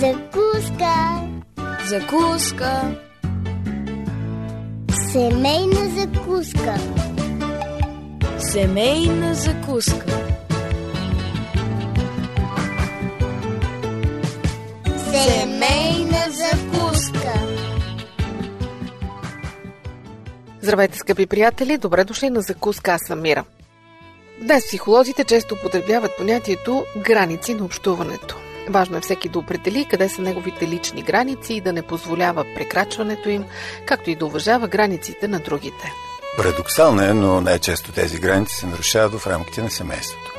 Закуска. Закуска. Семейна закуска. Семейна закуска. Семейна закуска. Здравейте, скъпи приятели! Добре дошли на закуска, аз съм Мира. Днес психолозите често употребяват понятието граници на общуването. Важно е всеки да определи къде са неговите лични граници и да не позволява прекрачването им, както и да уважава границите на другите. Парадоксално е, но най-често тези граници се нарушават в рамките на семейството.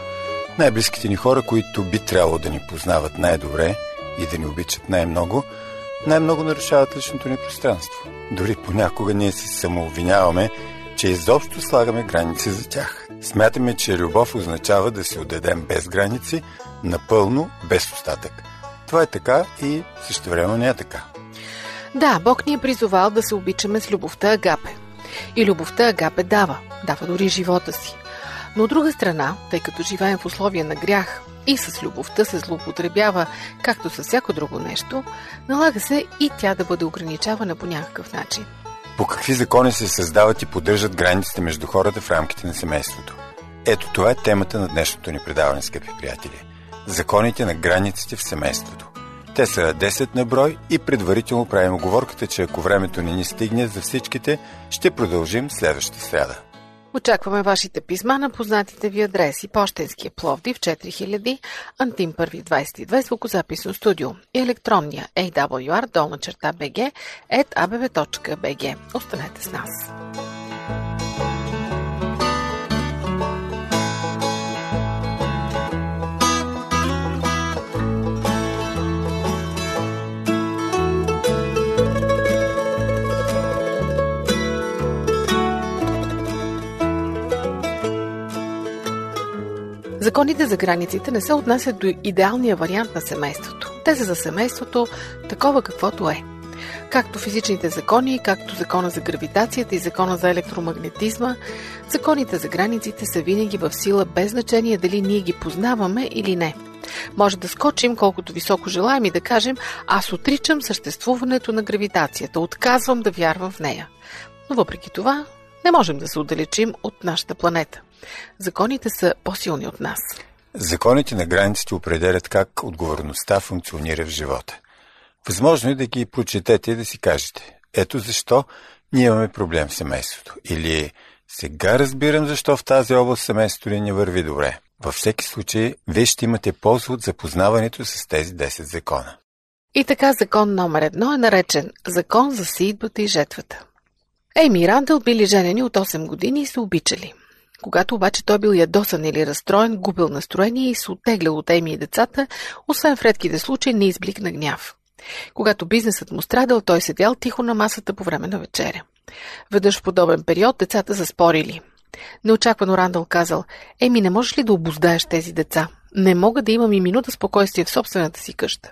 Най-близките ни хора, които би трябвало да ни познават най-добре и да ни обичат най-много, най-много нарушават личното ни пространство. Дори понякога ние се самообвиняваме, че изобщо слагаме граници за тях. Смятаме, че любов означава да се отдадем без граници, напълно, без остатък. Това е така и също време не е така. Да, Бог ни е призовал да се обичаме с любовта Агапе. И любовта Агапе дава, дава дори живота си. Но от друга страна, тъй като живеем в условия на грях и с любовта се злоупотребява, както с всяко друго нещо, налага се и тя да бъде ограничавана по някакъв начин. По какви закони се създават и поддържат границите между хората в рамките на семейството? Ето това е темата на днешното ни предаване, скъпи приятели. Законите на границите в семейството. Те са 10 на брой и предварително правим оговорката, че ако времето не ни стигне за всичките, ще продължим следващата сряда. Очакваме вашите писма на познатите ви адреси Пощенския Пловдив 4000 Антим 1 22 звукозаписно студио и електронния awr долна черта bg at abv.bg. Останете с нас. Законите за границите не се отнасят до идеалния вариант на семейството. Те са за семейството такова каквото е. Както физичните закони, както закона за гравитацията и закона за електромагнетизма, законите за границите са винаги в сила без значение дали ние ги познаваме или не. Може да скочим колкото високо желаем и да кажем аз отричам съществуването на гравитацията, отказвам да вярвам в нея. Но въпреки това не можем да се отдалечим от нашата планета. Законите са по-силни от нас. Законите на границите определят как отговорността функционира в живота. Възможно е да ги прочетете и да си кажете. Ето защо ние имаме проблем в семейството. Или сега разбирам защо в тази област семейството ни не върви добре. Във всеки случай, вие ще имате полза от запознаването с тези 10 закона. И така закон номер едно е наречен Закон за сидбата и жетвата. Ейми и Рандъл били женени от 8 години и се обичали. Когато обаче той бил ядосан или разстроен, губил настроение и се оттеглял от Еми и децата, освен в редките случаи не изблик на гняв. Когато бизнесът му страдал, той седял тихо на масата по време на вечеря. Веднъж в подобен период децата са спорили. Неочаквано Рандъл казал, Еми, не можеш ли да обоздаеш тези деца? Не мога да имам и минута спокойствие в собствената си къща.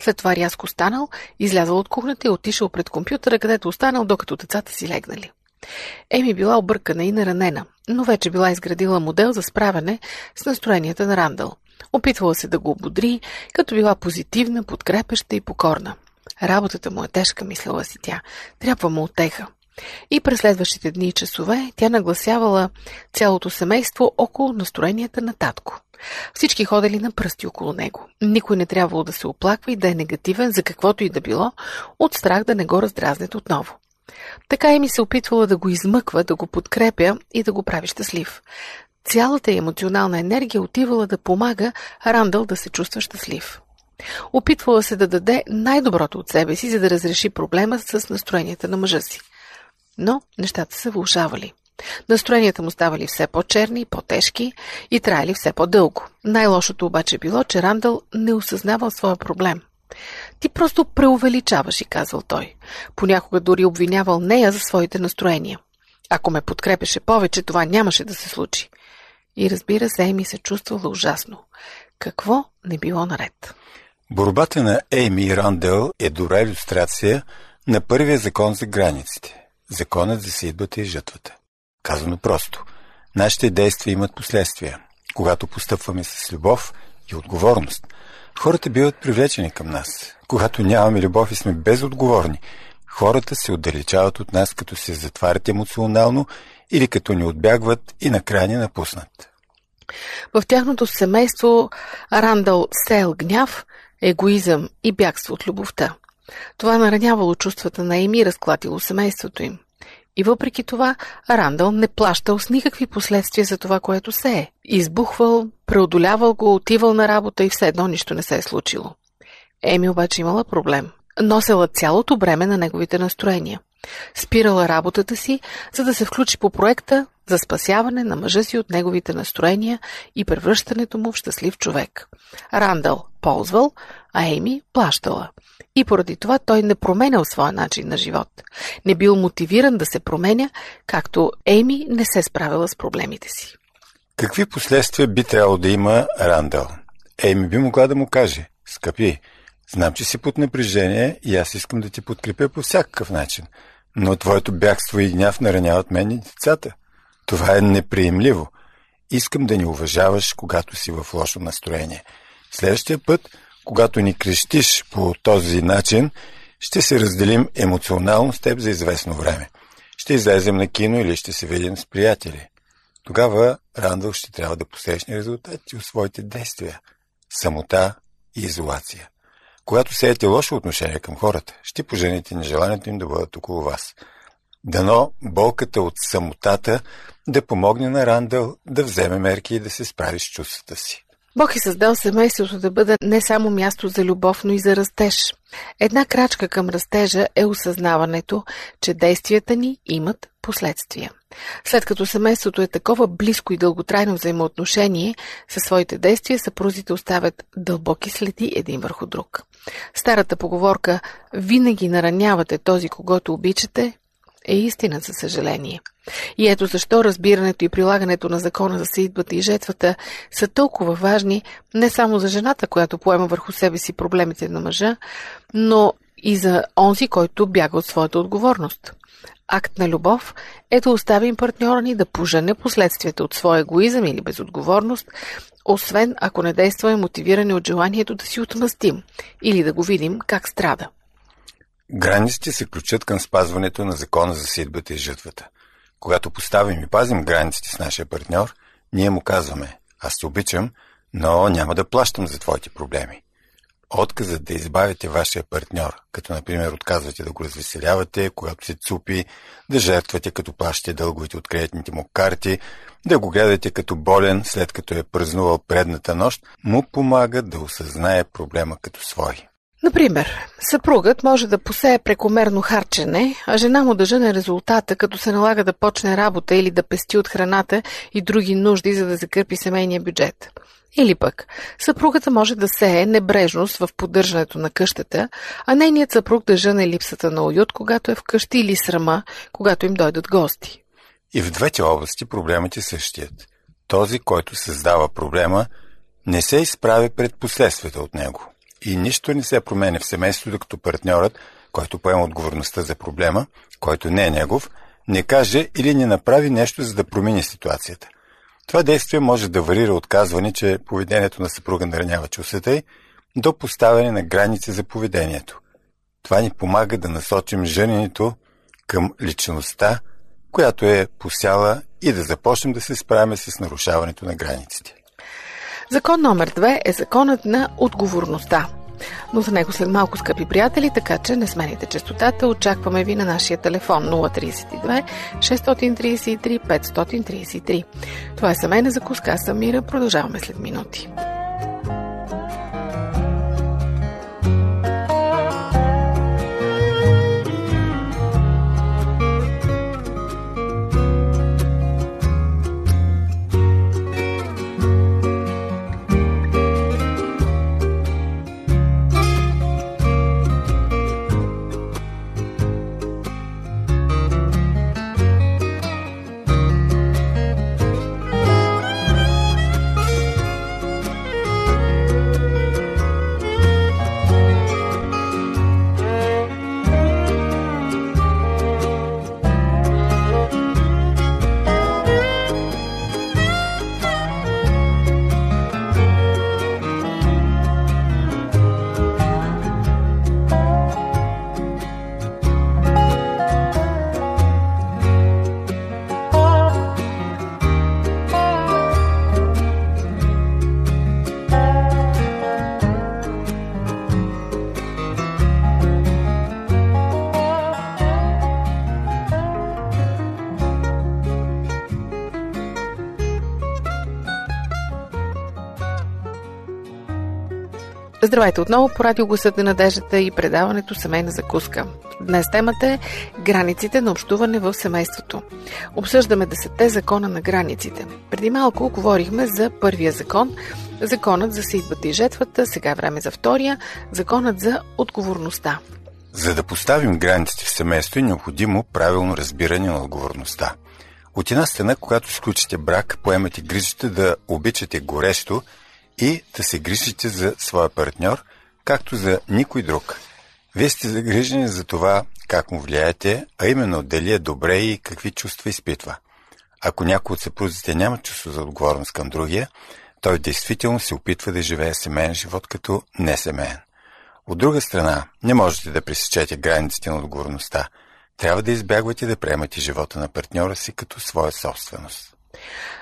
След това рязко станал, излязъл от кухнята и отишъл пред компютъра, където останал, докато децата си легнали. Еми била объркана и наранена, но вече била изградила модел за справяне с настроенията на Рандъл. Опитвала се да го ободри, като била позитивна, подкрепеща и покорна. Работата му е тежка, мислила си тя. Трябва му отеха. И през следващите дни и часове тя нагласявала цялото семейство около настроенията на татко. Всички ходели на пръсти около него. Никой не трябвало да се оплаква и да е негативен за каквото и да било, от страх да не го раздразнят отново. Така и ми се опитвала да го измъква, да го подкрепя и да го прави щастлив. Цялата емоционална енергия отивала да помага Рандъл да се чувства щастлив. Опитвала се да даде най-доброто от себе си, за да разреши проблема с настроенията на мъжа си. Но нещата се влушавали. Настроенията му ставали все по-черни и по-тежки и траяли все по-дълго. Най-лошото обаче било, че Рандъл не осъзнавал своя проблем. Ти просто преувеличаваш, и казал той. Понякога дори обвинявал нея за своите настроения. Ако ме подкрепеше повече, това нямаше да се случи. И разбира се, Еми се чувствала ужасно. Какво не било наред? Борбата на Ейми Рандел е добра иллюстрация на първия закон за границите. Законът за съдбата и жътвата. Казано просто. Нашите действия имат последствия. Когато постъпваме с любов и отговорност, Хората биват привлечени към нас. Когато нямаме любов и сме безотговорни, хората се отдалечават от нас, като се затварят емоционално или като ни отбягват и накрая ни напуснат. В тяхното семейство Рандъл сеял гняв, егоизъм и бягство от любовта. Това наранявало чувствата на Еми и разклатило семейството им. И въпреки това, Рандъл не плащал с никакви последствия за това, което се е. Избухвал, преодолявал го, отивал на работа и все едно нищо не се е случило. Еми обаче имала проблем. Носела цялото бреме на неговите настроения. Спирала работата си, за да се включи по проекта за спасяване на мъжа си от неговите настроения и превръщането му в щастлив човек. Рандъл ползвал, а Еми плащала. И поради това той не променял своя начин на живот. Не бил мотивиран да се променя, както Еми не се справила с проблемите си. Какви последствия би трябвало да има Рандъл? Еми би могла да му каже, скъпи, знам, че си под напрежение и аз искам да ти подкрепя по всякакъв начин, но твоето бягство и гняв нараняват мен и децата. Това е неприемливо. Искам да ни уважаваш, когато си в лошо настроение. Следващия път, когато ни крещиш по този начин, ще се разделим емоционално с теб за известно време. Ще излезем на кино или ще се видим с приятели. Тогава Рандъл ще трябва да посрещне резултати от своите действия. Самота и изолация. Когато сеете лошо отношение към хората, ще пожените нежеланието им да бъдат около вас. Дано болката от самотата да помогне на Рандъл да вземе мерки и да се справи с чувствата си. Бог е създал семейството да бъде не само място за любов, но и за растеж. Една крачка към растежа е осъзнаването, че действията ни имат последствия. След като семейството е такова близко и дълготрайно взаимоотношение, със своите действия съпрузите оставят дълбоки следи един върху друг. Старата поговорка «Винаги наранявате този, когато обичате» е истина, за съжаление. И ето защо разбирането и прилагането на закона за съидбата и жетвата са толкова важни не само за жената, която поема върху себе си проблемите на мъжа, но и за онзи, който бяга от своята отговорност. Акт на любов е да оставим партньора ни да пожене последствията от своя егоизъм или безотговорност, освен ако не действаме мотивирани от желанието да си отмъстим или да го видим как страда. Границите се ключат към спазването на закона за съдбата и жътвата. Когато поставим и пазим границите с нашия партньор, ние му казваме «Аз те обичам, но няма да плащам за твоите проблеми». Отказът да избавите вашия партньор, като например отказвате да го развеселявате, когато се цупи, да жертвате като плащате дълговите от кредитните му карти, да го гледате като болен, след като е празнувал предната нощ, му помага да осъзнае проблема като свой. Например, съпругът може да посее прекомерно харчене, а жена му да жъне резултата, като се налага да почне работа или да пести от храната и други нужди, за да закърпи семейния бюджет. Или пък, съпругата може да сее небрежност в поддържането на къщата, а нейният съпруг да жъне липсата на уют, когато е вкъщи или срама, когато им дойдат гости. И в двете области проблемът е същият. Този, който създава проблема, не се изправя пред последствията от него и нищо не се променя в семейството, докато партньорът, който поема отговорността за проблема, който не е негов, не каже или не направи нещо, за да промени ситуацията. Това действие може да варира от казване, че поведението на съпруга наранява чувствата й, до поставяне на граници за поведението. Това ни помага да насочим жененето към личността, която е посяла и да започнем да се справяме с нарушаването на границите. Закон номер две е законът на отговорността. Но за него след малко, скъпи приятели, така че не смените частотата. Очакваме ви на нашия телефон 032 633 533. Това е семейна закуска. Аз съм Мира. Продължаваме след минути. Здравейте отново по радио Гласът на надеждата и предаването Семейна закуска. Днес темата е границите на общуване в семейството. Обсъждаме десетте закона на границите. Преди малко говорихме за първия закон, законът за съидбата и жетвата, сега е време за втория, законът за отговорността. За да поставим границите в семейство е необходимо правилно разбиране на отговорността. От една страна, когато сключите брак, поемате грижите да обичате горещо и да се грижите за своя партньор, както за никой друг. Вие сте загрижени за това как му влияете, а именно дали е добре и какви чувства изпитва. Ако някой от съпрузите няма чувство за отговорност към другия, той действително се опитва да живее семейен живот като несемейен. От друга страна, не можете да пресечете границите на отговорността. Трябва да избягвате да приемате живота на партньора си като своя собственост.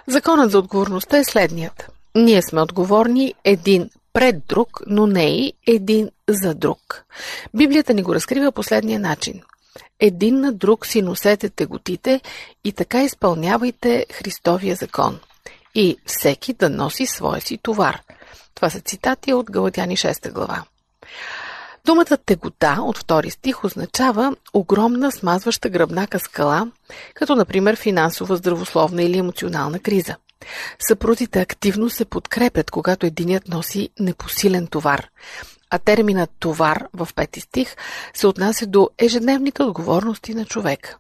Законът за отговорността е следният. Ние сме отговорни един пред друг, но не и един за друг. Библията ни го разкрива последния начин. Един на друг си носете теготите и така изпълнявайте Христовия закон. И всеки да носи своя си товар. Това са цитати от Галатяни 6 глава. Думата тегота от втори стих означава огромна смазваща гръбнака скала, като например финансова, здравословна или емоционална криза. Съпрузите активно се подкрепят, когато единият носи непосилен товар. А терминът товар в пети стих се отнася до ежедневните отговорности на човек.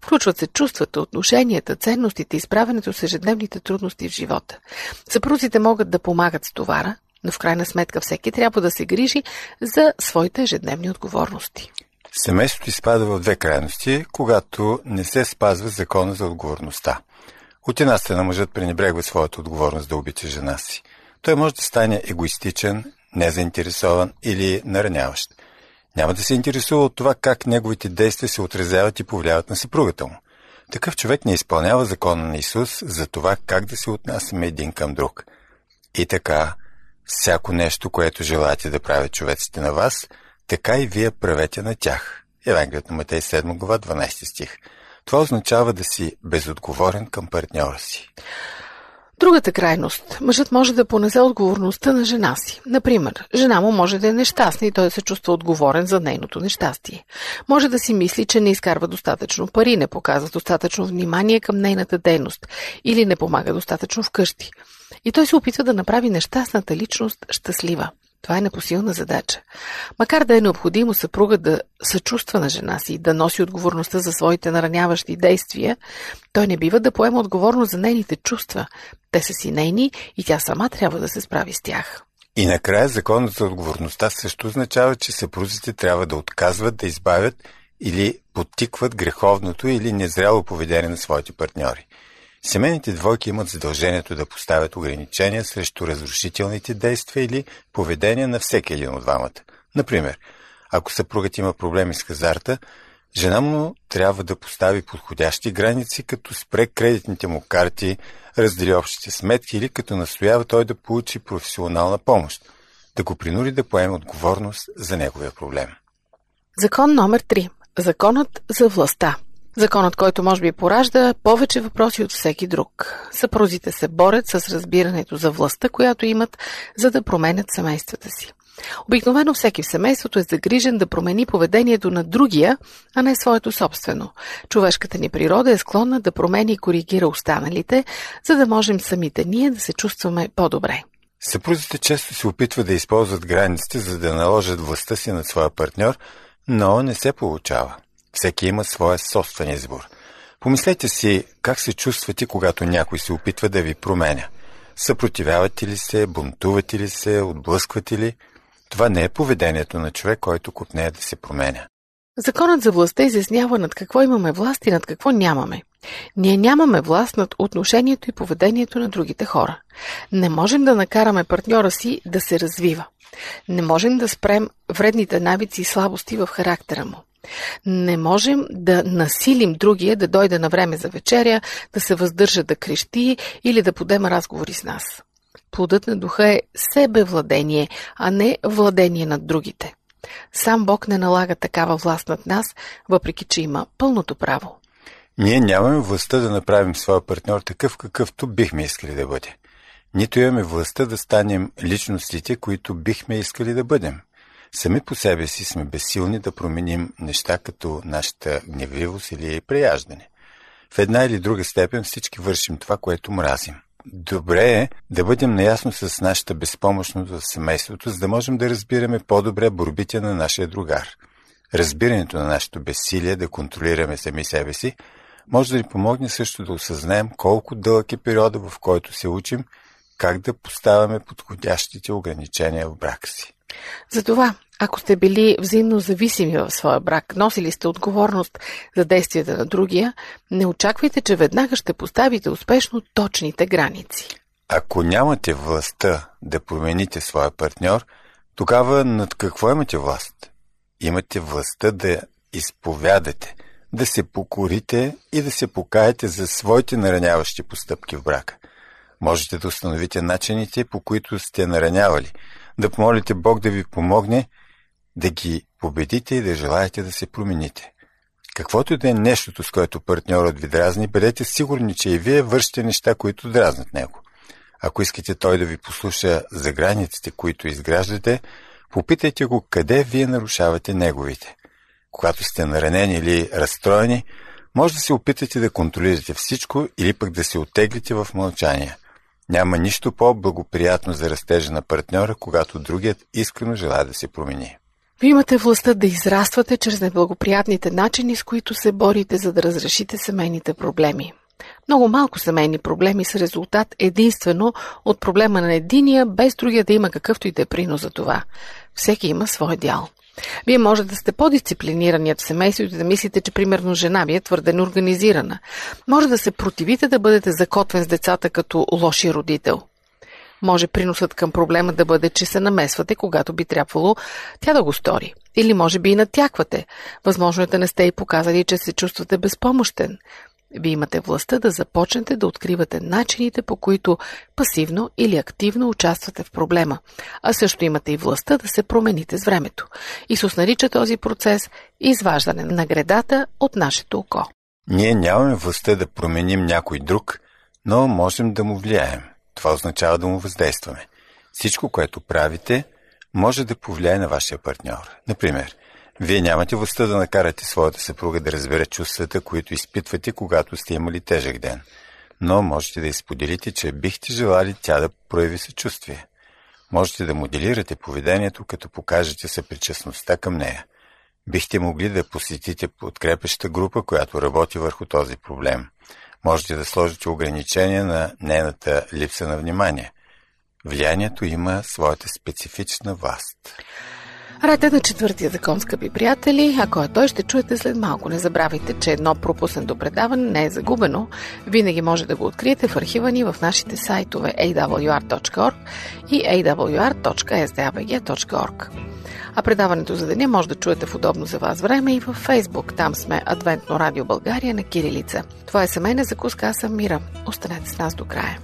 Включват се чувствата, отношенията, ценностите и справянето с ежедневните трудности в живота. Съпрузите могат да помагат с товара, но в крайна сметка всеки трябва да се грижи за своите ежедневни отговорности. Семейството изпада в две крайности, когато не се спазва закона за отговорността. От една страна мъжът пренебрегва своята отговорност да обича жена си. Той може да стане егоистичен, незаинтересован или нараняващ. Няма да се интересува от това как неговите действия се отразяват и повлияват на съпругата му. Такъв човек не изпълнява закона на Исус за това как да се отнасяме един към друг. И така, всяко нещо, което желаете да правят човеците на вас, така и вие правете на тях. Евангелието на Матей 7 глава 12 стих. Това означава да си безотговорен към партньора си. Другата крайност. Мъжът може да понесе отговорността на жена си. Например, жена му може да е нещастна и той да се чувства отговорен за нейното нещастие. Може да си мисли, че не изкарва достатъчно пари, не показва достатъчно внимание към нейната дейност или не помага достатъчно вкъщи. И той се опитва да направи нещастната личност щастлива. Това е непосилна задача. Макар да е необходимо съпруга да съчувства на жена си и да носи отговорността за своите нараняващи действия, той не бива да поема отговорност за нейните чувства. Те са си нейни и тя сама трябва да се справи с тях. И накрая законът за отговорността също означава, че съпрузите трябва да отказват да избавят или подтикват греховното или незряло поведение на своите партньори. Семейните двойки имат задължението да поставят ограничения срещу разрушителните действия или поведения на всеки един от двамата. Например, ако съпругът има проблеми с хазарта, жена му трябва да постави подходящи граници, като спре кредитните му карти, раздели общите сметки или като настоява той да получи професионална помощ, да го принуди да поеме отговорност за неговия проблем. Закон номер 3. Законът за властта. Законът, който може би поражда повече въпроси от всеки друг. Съпрузите се борят с разбирането за властта, която имат, за да променят семействата си. Обикновено всеки в семейството е загрижен да промени поведението на другия, а не своето собствено. Човешката ни природа е склонна да промени и коригира останалите, за да можем самите ние да се чувстваме по-добре. Съпрузите често се опитват да използват границите, за да наложат властта си над своя партньор, но не се получава. Всеки има своя собствен избор. Помислете си как се чувствате, когато някой се опитва да ви променя. Съпротивявате ли се, бунтувате ли се, отблъсквате ли? Това не е поведението на човек, който купне да се променя. Законът за властта изяснява над какво имаме власт и над какво нямаме. Ние нямаме власт над отношението и поведението на другите хора. Не можем да накараме партньора си да се развива. Не можем да спрем вредните навици и слабости в характера му. Не можем да насилим другия да дойде на време за вечеря, да се въздържа да крещи или да подема разговори с нас. Плодът на духа е себевладение, а не владение над другите. Сам Бог не налага такава власт над нас, въпреки че има пълното право. Ние нямаме властта да направим своя партньор такъв, какъвто бихме искали да бъде. нито имаме властта да станем личностите, които бихме искали да бъдем. Сами по себе си сме безсилни да променим неща като нашата гневливост или преяждане. В една или друга степен всички вършим това, което мразим. Добре е да бъдем наясно с нашата безпомощност в семейството, за да можем да разбираме по-добре борбите на нашия другар. Разбирането на нашето безсилие да контролираме сами себе си може да ни помогне също да осъзнаем колко дълъг е периода, в който се учим как да поставяме подходящите ограничения в брака си. Затова, ако сте били взаимно зависими в своя брак, носили сте отговорност за действията на другия, не очаквайте, че веднага ще поставите успешно точните граници. Ако нямате властта да промените своя партньор, тогава над какво имате власт? Имате властта да изповядате, да се покорите и да се покаете за своите нараняващи постъпки в брака. Можете да установите начините, по които сте наранявали, да помолите Бог да ви помогне, да ги победите и да желаете да се промените. Каквото да е нещото, с което партньорът ви дразни, бъдете сигурни, че и вие вършите неща, които дразнат него. Ако искате той да ви послуша за границите, които изграждате, попитайте го къде вие нарушавате неговите. Когато сте наранени или разстроени, може да се опитате да контролирате всичко или пък да се оттеглите в мълчание – няма нищо по-благоприятно за растежа на партньора, когато другият искрено желая да се промени. Вие имате властта да израствате чрез неблагоприятните начини, с които се борите, за да разрешите семейните проблеми. Много малко семейни проблеми са резултат единствено от проблема на единия, без другия да има какъвто и да е принос за това. Всеки има свой дял. Вие може да сте по-дисциплинираният в семейството и да мислите, че примерно жена ви е твърде неорганизирана. Може да се противите да бъдете закотвен с децата като лоши родител. Може приносът към проблема да бъде, че се намесвате, когато би трябвало тя да го стори. Или може би и натяквате. Възможно е да не сте и показали, че се чувствате безпомощен. Вие имате властта да започнете да откривате начините, по които пасивно или активно участвате в проблема, а също имате и властта да се промените с времето. Исус нарича този процес изваждане на гредата от нашето око. Ние нямаме властта да променим някой друг, но можем да му влияем. Това означава да му въздействаме. Всичко, което правите, може да повлияе на вашия партньор. Например, вие нямате властта да накарате своята съпруга да разбере чувствата, които изпитвате, когато сте имали тежък ден. Но можете да изподелите, че бихте желали тя да прояви съчувствие. Можете да моделирате поведението, като покажете съпричастността към нея. Бихте могли да посетите подкрепеща група, която работи върху този проблем. Можете да сложите ограничения на нейната липса на внимание. Влиянието има своята специфична власт. Ред е на четвъртия закон, скъпи приятели. Ако е той, ще чуете след малко. Не забравяйте, че едно пропуснато предаване не е загубено. Винаги може да го откриете в архива ни в нашите сайтове awr.org и awr.sdabg.org. А предаването за деня може да чуете в удобно за вас време и във Фейсбук. Там сме Адвентно радио България на Кирилица. Това е семейна закуска, аз съм Мира. Останете с нас до края.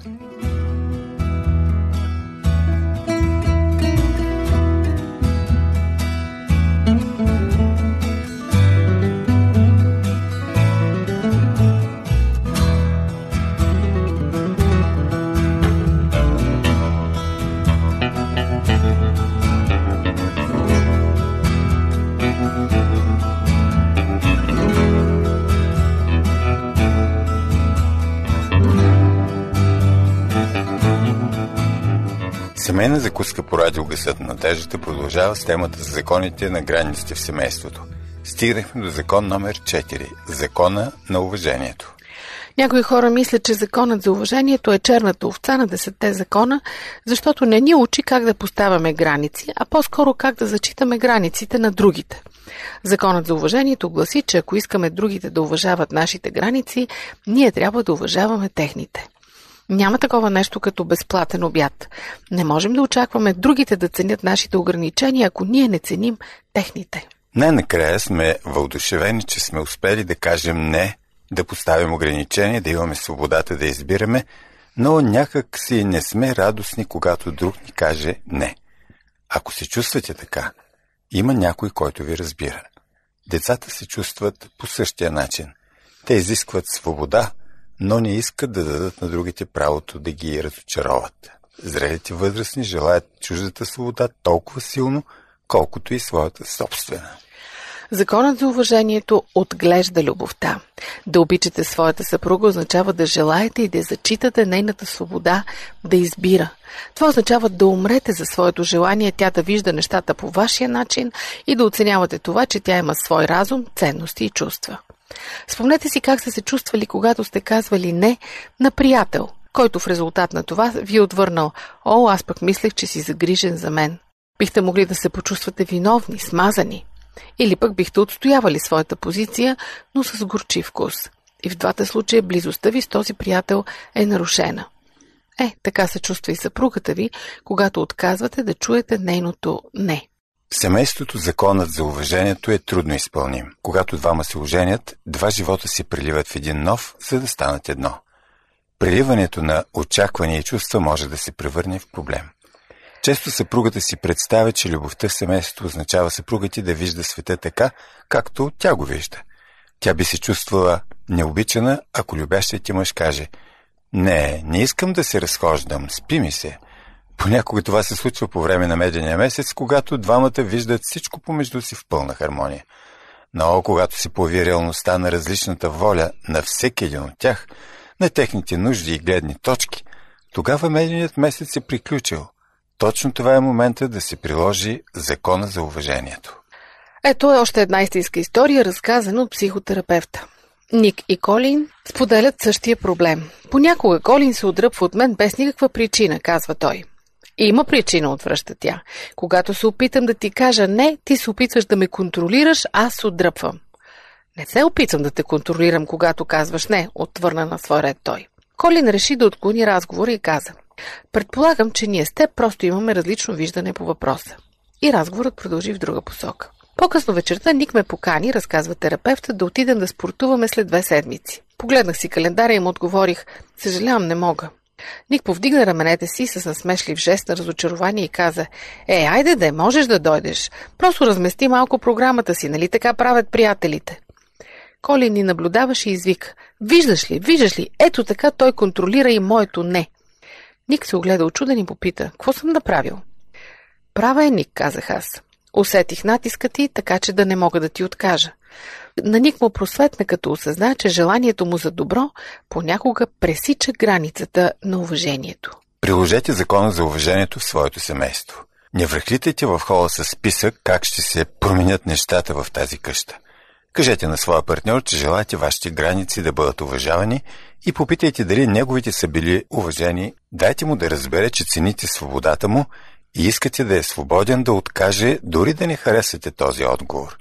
Семейна закуска по радио Гъсът на надеждата продължава с темата за законите на границите в семейството. Стигнахме до закон номер 4 – закона на уважението. Някои хора мислят, че законът за уважението е черната овца на десетте закона, защото не ни учи как да поставяме граници, а по-скоро как да зачитаме границите на другите. Законът за уважението гласи, че ако искаме другите да уважават нашите граници, ние трябва да уважаваме техните. Няма такова нещо като безплатен обяд. Не можем да очакваме другите да ценят нашите ограничения, ако ние не ценим техните. Най-накрая сме въодушевени, че сме успели да кажем не, да поставим ограничения, да имаме свободата да избираме, но някак си не сме радостни, когато друг ни каже не. Ако се чувствате така, има някой, който ви разбира. Децата се чувстват по същия начин. Те изискват свобода – но не искат да дадат на другите правото да ги разочароват. Зрелите възрастни желаят чуждата свобода толкова силно, колкото и своята собствена. Законът за уважението отглежда любовта. Да обичате своята съпруга означава да желаете и да зачитате нейната свобода да избира. Това означава да умрете за своето желание тя да вижда нещата по вашия начин и да оценявате това, че тя има свой разум, ценности и чувства. Спомнете си как сте се чувствали, когато сте казвали не на приятел, който в резултат на това ви е отвърнал «О, аз пък мислех, че си загрижен за мен». Бихте могли да се почувствате виновни, смазани. Или пък бихте отстоявали своята позиция, но с горчив вкус. И в двата случая близостта ви с този приятел е нарушена. Е, така се чувства и съпругата ви, когато отказвате да чуете нейното не. Семейството законът за уважението е трудно изпълним. Когато двама се оженят, два живота се приливат в един нов, за да станат едно. Преливането на очаквания и чувства може да се превърне в проблем. Често съпругата си представя, че любовта в семейството означава съпругата ти да вижда света така, както тя го вижда. Тя би се чувствала необичана, ако любящият ти мъж каже «Не, не искам да се разхождам, спи ми се». Понякога това се случва по време на медения месец, когато двамата виждат всичко помежду си в пълна хармония. Но когато се появи реалността на различната воля на всеки един от тях, на техните нужди и гледни точки, тогава меденият месец е приключил. Точно това е момента да се приложи закона за уважението. Ето е още една истинска история, разказана от психотерапевта. Ник и Колин споделят същия проблем. Понякога Колин се отдръпва от мен без никаква причина, казва той. Има причина, отвръща тя. Когато се опитам да ти кажа не, ти се опитваш да ме контролираш, аз отдръпвам. Не се опитвам да те контролирам, когато казваш не, отвърна на свой ред той. Колин реши да отклони разговора и каза. Предполагам, че ние с теб просто имаме различно виждане по въпроса. И разговорът продължи в друга посока. По-късно вечерта Ник ме покани, разказва терапевта, да отидем да спортуваме след две седмици. Погледнах си календара и му отговорих, съжалявам, не мога. Ник повдигна раменете си с насмешлив жест на разочарование и каза Е, айде да можеш да дойдеш. Просто размести малко програмата си, нали така правят приятелите. Коли ни наблюдаваше и извика Виждаш ли, виждаш ли, ето така той контролира и моето не. Ник се огледа очуден и попита Какво съм направил? Права е, Ник, казах аз. Усетих натиска ти, така че да не мога да ти откажа. На Ник му просветна, като осъзна, че желанието му за добро понякога пресича границата на уважението. Приложете закона за уважението в своето семейство. Не връхлитайте в хола с списък как ще се променят нещата в тази къща. Кажете на своя партньор, че желаете вашите граници да бъдат уважавани и попитайте дали неговите са били уважени. Дайте му да разбере, че цените свободата му и искате да е свободен да откаже, дори да не харесате този отговор.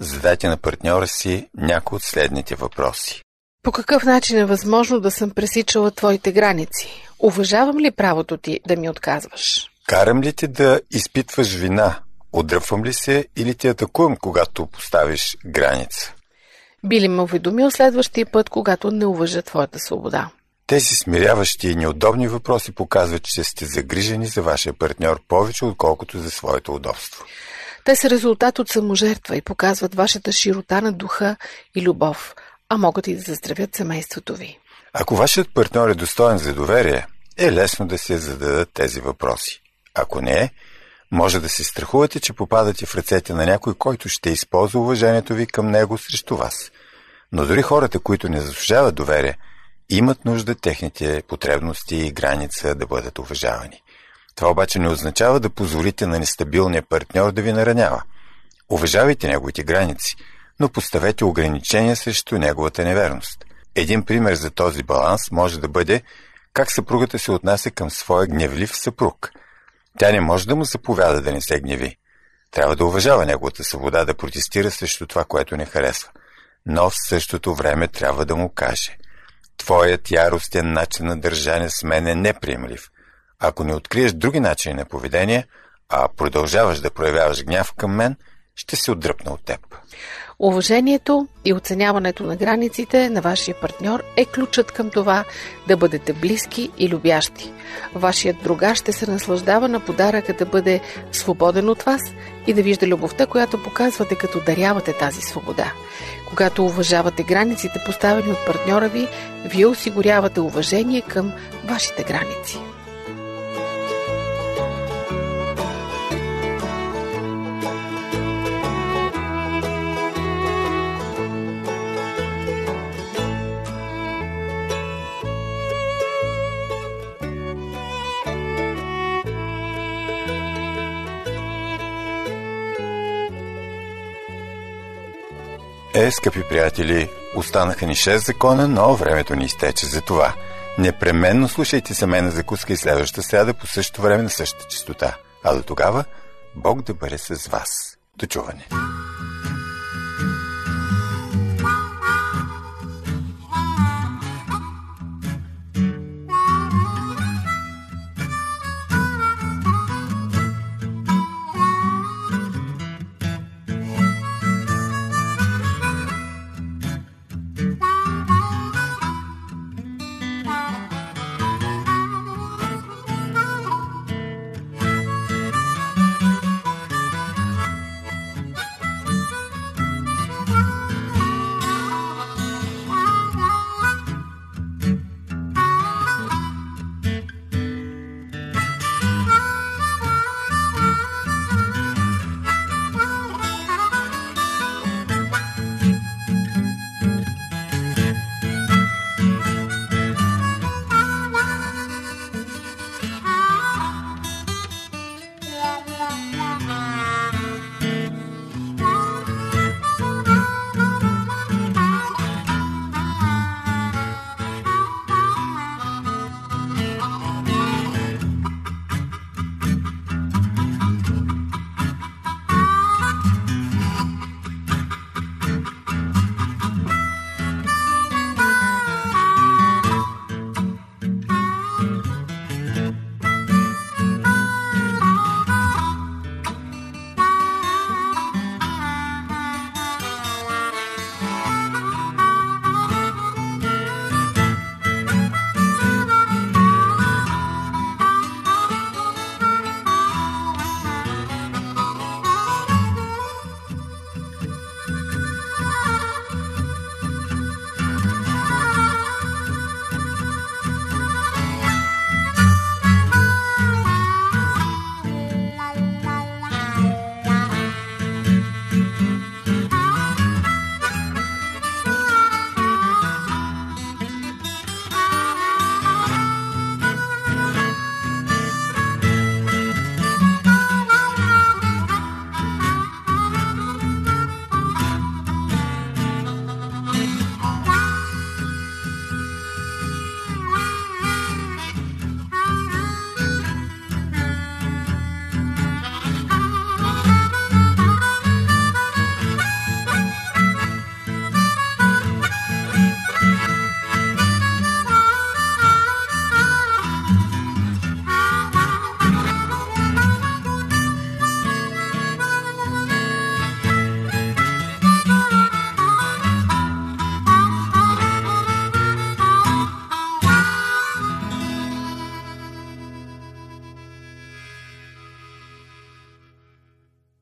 Задайте на партньора си някои от следните въпроси. По какъв начин е възможно да съм пресичала твоите граници? Уважавам ли правото ти да ми отказваш? Карам ли те да изпитваш вина? Отдръпвам ли се или те атакувам, когато поставиш граница? Би ли ме уведомил следващия път, когато не уважа твоята свобода? Тези смиряващи и неудобни въпроси показват, че сте загрижени за вашия партньор повече, отколкото за своето удобство. Те са резултат от саможертва и показват вашата широта на духа и любов, а могат и да заздравят семейството ви. Ако вашият партньор е достоен за доверие, е лесно да се зададат тези въпроси. Ако не е, може да се страхувате, че попадате в ръцете на някой, който ще използва уважението ви към него срещу вас. Но дори хората, които не заслужават доверие, имат нужда техните потребности и граница да бъдат уважавани. Това обаче не означава да позволите на нестабилния партньор да ви наранява. Уважавайте неговите граници, но поставете ограничения срещу неговата неверност. Един пример за този баланс може да бъде как съпругата се отнася към своя гневлив съпруг. Тя не може да му заповяда да не се гневи. Трябва да уважава неговата свобода да протестира срещу това, което не харесва. Но в същото време трябва да му каже Твоят яростен начин на държане с мен е неприемлив – ако не откриеш други начини на поведение, а продължаваш да проявяваш гняв към мен, ще се отдръпна от теб. Уважението и оценяването на границите на вашия партньор е ключът към това да бъдете близки и любящи. Вашият другар ще се наслаждава на подаръка да бъде свободен от вас и да вижда любовта, която показвате като дарявате тази свобода. Когато уважавате границите, поставени от партньора ви, вие осигурявате уважение към вашите граници. Скъпи приятели, останаха ни 6 закона, но времето ни изтече за това. Непременно слушайте се мен на закуска и следващата сряда по същото време на същата частота. А до тогава, Бог да бъде с вас. До чуване!